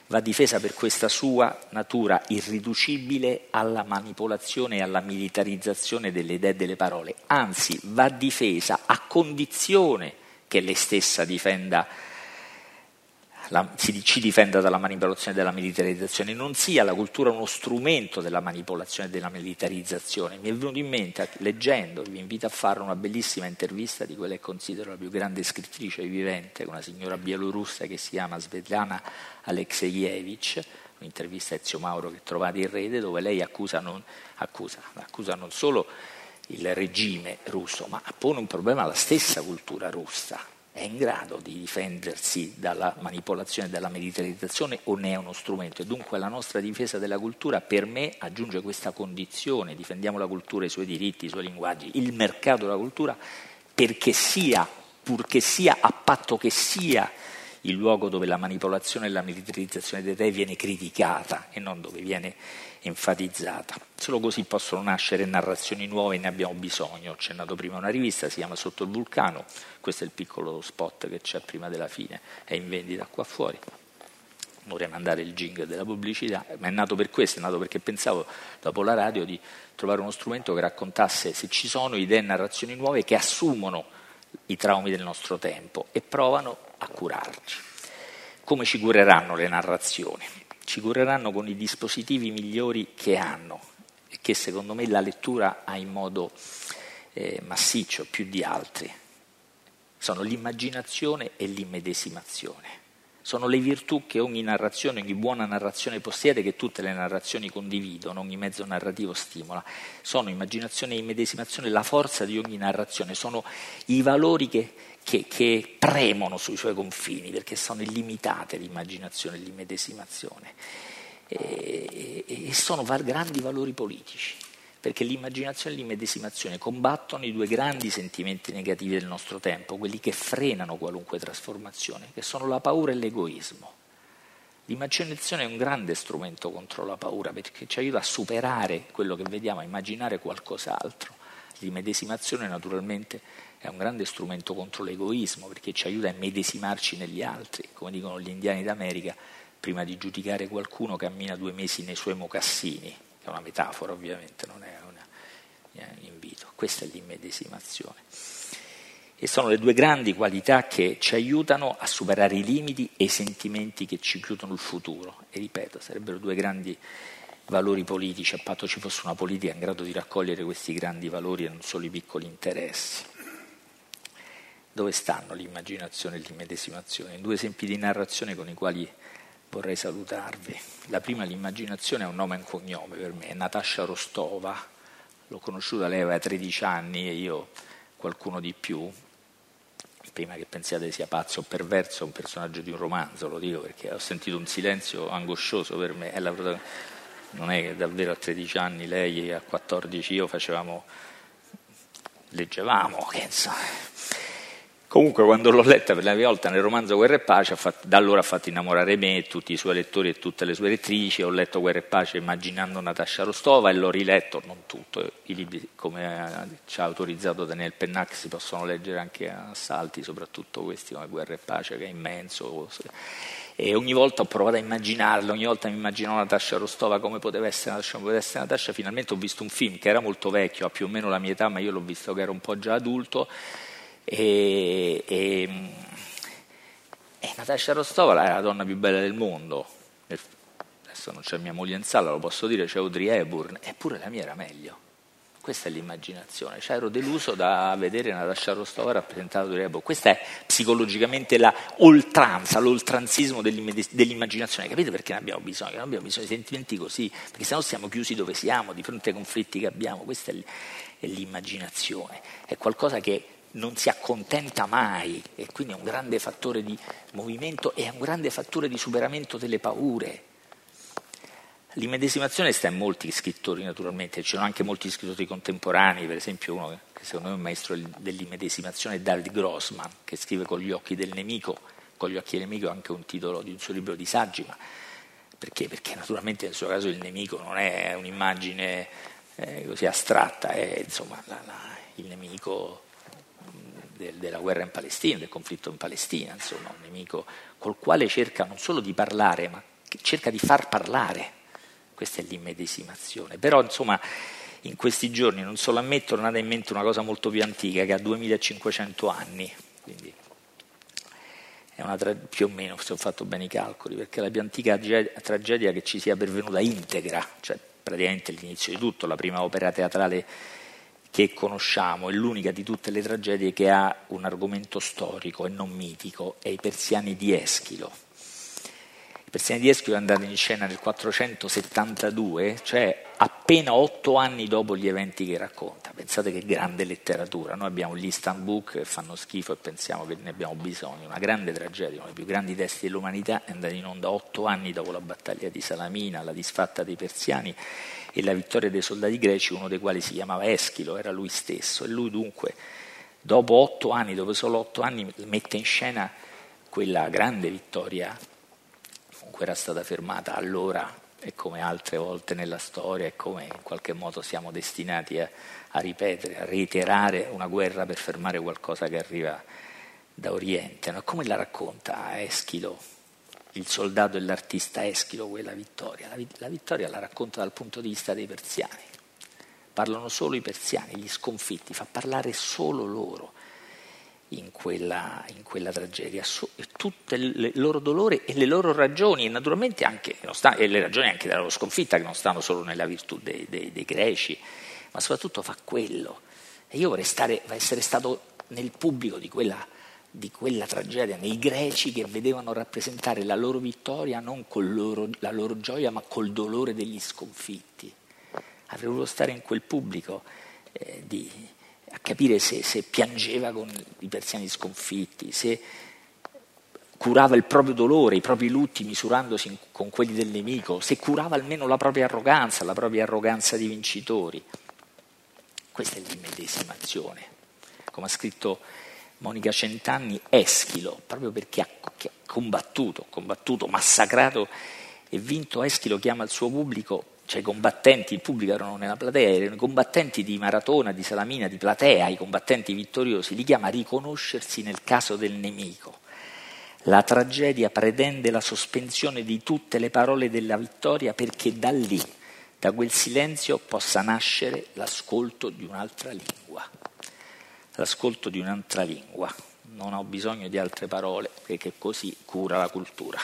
va difesa per questa sua natura irriducibile alla manipolazione e alla militarizzazione delle idee e delle parole, anzi va difesa a condizione che lei stessa difenda la, si, ci difenda dalla manipolazione e dalla militarizzazione, non sia la cultura uno strumento della manipolazione e della militarizzazione. Mi è venuto in mente, leggendo, vi invito a fare una bellissima intervista di quella che considero la più grande scrittrice vivente, una signora bielorussa che si chiama Svetlana Alexeyevich, un'intervista a Ezio Mauro che trovate in rete, dove lei accusa non, accusa, accusa non solo il regime russo, ma pone un problema alla stessa cultura russa è in grado di difendersi dalla manipolazione dalla militarizzazione o ne è uno strumento? E dunque la nostra difesa della cultura per me aggiunge questa condizione, difendiamo la cultura, i suoi diritti, i suoi linguaggi, il mercato della cultura perché sia, purché sia, a patto che sia il luogo dove la manipolazione e la militarizzazione dei idee viene criticata e non dove viene enfatizzata. Solo così possono nascere narrazioni nuove, ne abbiamo bisogno. Ho accennato prima una rivista, si chiama Sotto il vulcano, questo è il piccolo spot che c'è prima della fine, è in vendita qua fuori. vorrei mandare il jingle della pubblicità, ma è nato per questo, è nato perché pensavo, dopo la radio, di trovare uno strumento che raccontasse se ci sono idee e narrazioni nuove che assumono i traumi del nostro tempo e provano a curarci. Come ci cureranno le narrazioni? Ci cureranno con i dispositivi migliori che hanno e che secondo me la lettura ha in modo eh, massiccio più di altri. Sono l'immaginazione e l'immedesimazione sono le virtù che ogni narrazione, ogni buona narrazione possiede, che tutte le narrazioni condividono, ogni mezzo narrativo stimola. Sono immaginazione e immedesimazione la forza di ogni narrazione, sono i valori che, che, che premono sui suoi confini, perché sono illimitate l'immaginazione l'immedesimazione. E, e, e sono grandi valori politici perché l'immaginazione e l'immedesimazione combattono i due grandi sentimenti negativi del nostro tempo, quelli che frenano qualunque trasformazione, che sono la paura e l'egoismo. L'immaginazione è un grande strumento contro la paura perché ci aiuta a superare quello che vediamo, a immaginare qualcos'altro. L'immedesimazione naturalmente è un grande strumento contro l'egoismo perché ci aiuta a medesimarci negli altri, come dicono gli indiani d'America, prima di giudicare qualcuno cammina due mesi nei suoi mocassini, è una metafora ovviamente, non è un invito, questa è l'immedesimazione. E sono le due grandi qualità che ci aiutano a superare i limiti e i sentimenti che ci chiudono il futuro. E ripeto, sarebbero due grandi valori politici, a patto ci fosse una politica in grado di raccogliere questi grandi valori e non solo i piccoli interessi. Dove stanno l'immaginazione e l'immedesimazione? In due esempi di narrazione con i quali vorrei salutarvi. La prima, l'immaginazione, è un nome e un cognome per me, è Natascia Rostova, l'ho conosciuta, lei aveva 13 anni e io qualcuno di più, prima che pensiate sia pazzo o perverso, è un personaggio di un romanzo, lo dico perché ho sentito un silenzio angoscioso per me, è non è che davvero a 13 anni lei a 14 io facevamo, leggevamo, che insomma Comunque quando l'ho letta per la prima volta nel romanzo Guerra e Pace, da allora ha fatto innamorare me, tutti i suoi lettori e tutte le sue lettrici, ho letto Guerra e Pace immaginando Natascia Rostova e l'ho riletto, non tutto, i libri come ci ha autorizzato Daniel Pennac si possono leggere anche a salti, soprattutto questi come Guerra e Pace che è immenso. E ogni volta ho provato a immaginarlo, ogni volta mi immaginavo Natascia Rostova come poteva essere Natascia, come poteva essere Natascia, finalmente ho visto un film che era molto vecchio, ha più o meno la mia età, ma io l'ho visto che era un po' già adulto e, e, e Natascia Rostova è la donna più bella del mondo. Adesso non c'è mia moglie in sala, lo posso dire, c'è Audrey Hepburn, eppure la mia era meglio. Questa è l'immaginazione, cioè ero deluso da vedere Natascia Rostova rappresentata da Audrey Hepburn. Questa è psicologicamente la oltranza, l'oltranzismo dell'immaginazione. Capite perché ne abbiamo bisogno? Non abbiamo bisogno di sentimenti così, perché se no siamo chiusi dove siamo, di fronte ai conflitti che abbiamo. Questa è l'immaginazione, è qualcosa che non si accontenta mai e quindi è un grande fattore di movimento e è un grande fattore di superamento delle paure. L'immedesimazione sta in molti scrittori naturalmente, ci sono anche molti scrittori contemporanei, per esempio uno che secondo me è un maestro dell'immedesimazione è David Grossman, che scrive con gli occhi del nemico, con gli occhi del nemico è anche un titolo di un suo libro di saggi, ma perché? Perché naturalmente nel suo caso il nemico non è un'immagine eh, così astratta, è insomma la, la, il nemico del, della guerra in Palestina, del conflitto in Palestina, insomma, un nemico col quale cerca non solo di parlare, ma cerca di far parlare. Questa è l'immedesimazione. Però, insomma, in questi giorni non solo a me è tornata in mente una cosa molto più antica, che ha 2500 anni, quindi è una tra- più o meno, se ho fatto bene i calcoli, perché la più antica tragedia che ci sia pervenuta integra, cioè praticamente l'inizio di tutto, la prima opera teatrale che conosciamo, è l'unica di tutte le tragedie che ha un argomento storico e non mitico, è i persiani di Eschilo. I persiani di Eschilo è andato in scena nel 472, cioè appena otto anni dopo gli eventi che racconta. Pensate che grande letteratura, noi abbiamo gli instant book che fanno schifo e pensiamo che ne abbiamo bisogno, una grande tragedia, uno dei più grandi testi dell'umanità è andato in onda otto anni dopo la battaglia di Salamina, la disfatta dei persiani e la vittoria dei soldati greci, uno dei quali si chiamava Eschilo, era lui stesso. E lui dunque, dopo otto anni, dopo solo otto anni, mette in scena quella grande vittoria, comunque era stata fermata allora e come altre volte nella storia e come in qualche modo siamo destinati a, a ripetere, a reiterare una guerra per fermare qualcosa che arriva da Oriente. No? Come la racconta Eschilo? Il soldato e l'artista Eschilo quella vittoria? La, la vittoria la racconta dal punto di vista dei persiani. Parlano solo i persiani, gli sconfitti, fa parlare solo loro in quella, in quella tragedia, so, tutto il loro dolore e le loro ragioni, e naturalmente anche sta, e le ragioni anche della loro sconfitta, che non stanno solo nella virtù dei, dei, dei greci, ma soprattutto fa quello. E io vorrei stare, essere stato nel pubblico di quella, di quella, tragedia, nei greci che vedevano rappresentare la loro vittoria non con loro, la loro gioia, ma col dolore degli sconfitti. Avrei voluto stare in quel pubblico eh, di, a capire se, se piangeva con i persiani sconfitti, se curava il proprio dolore, i propri lutti misurandosi con quelli del nemico, se curava almeno la propria arroganza, la propria arroganza di vincitori. Questa è l'immedesimazione. Come ha scritto Monica Centanni, Eschilo, proprio perché ha combattuto, combattuto, massacrato e vinto, Eschilo chiama il suo pubblico cioè i combattenti, il pubblico erano nella platea, erano i combattenti di Maratona, di Salamina, di Platea, i combattenti vittoriosi, li chiama a riconoscersi nel caso del nemico. La tragedia pretende la sospensione di tutte le parole della vittoria perché da lì, da quel silenzio, possa nascere l'ascolto di un'altra lingua. L'ascolto di un'altra lingua. Non ho bisogno di altre parole perché così cura la cultura.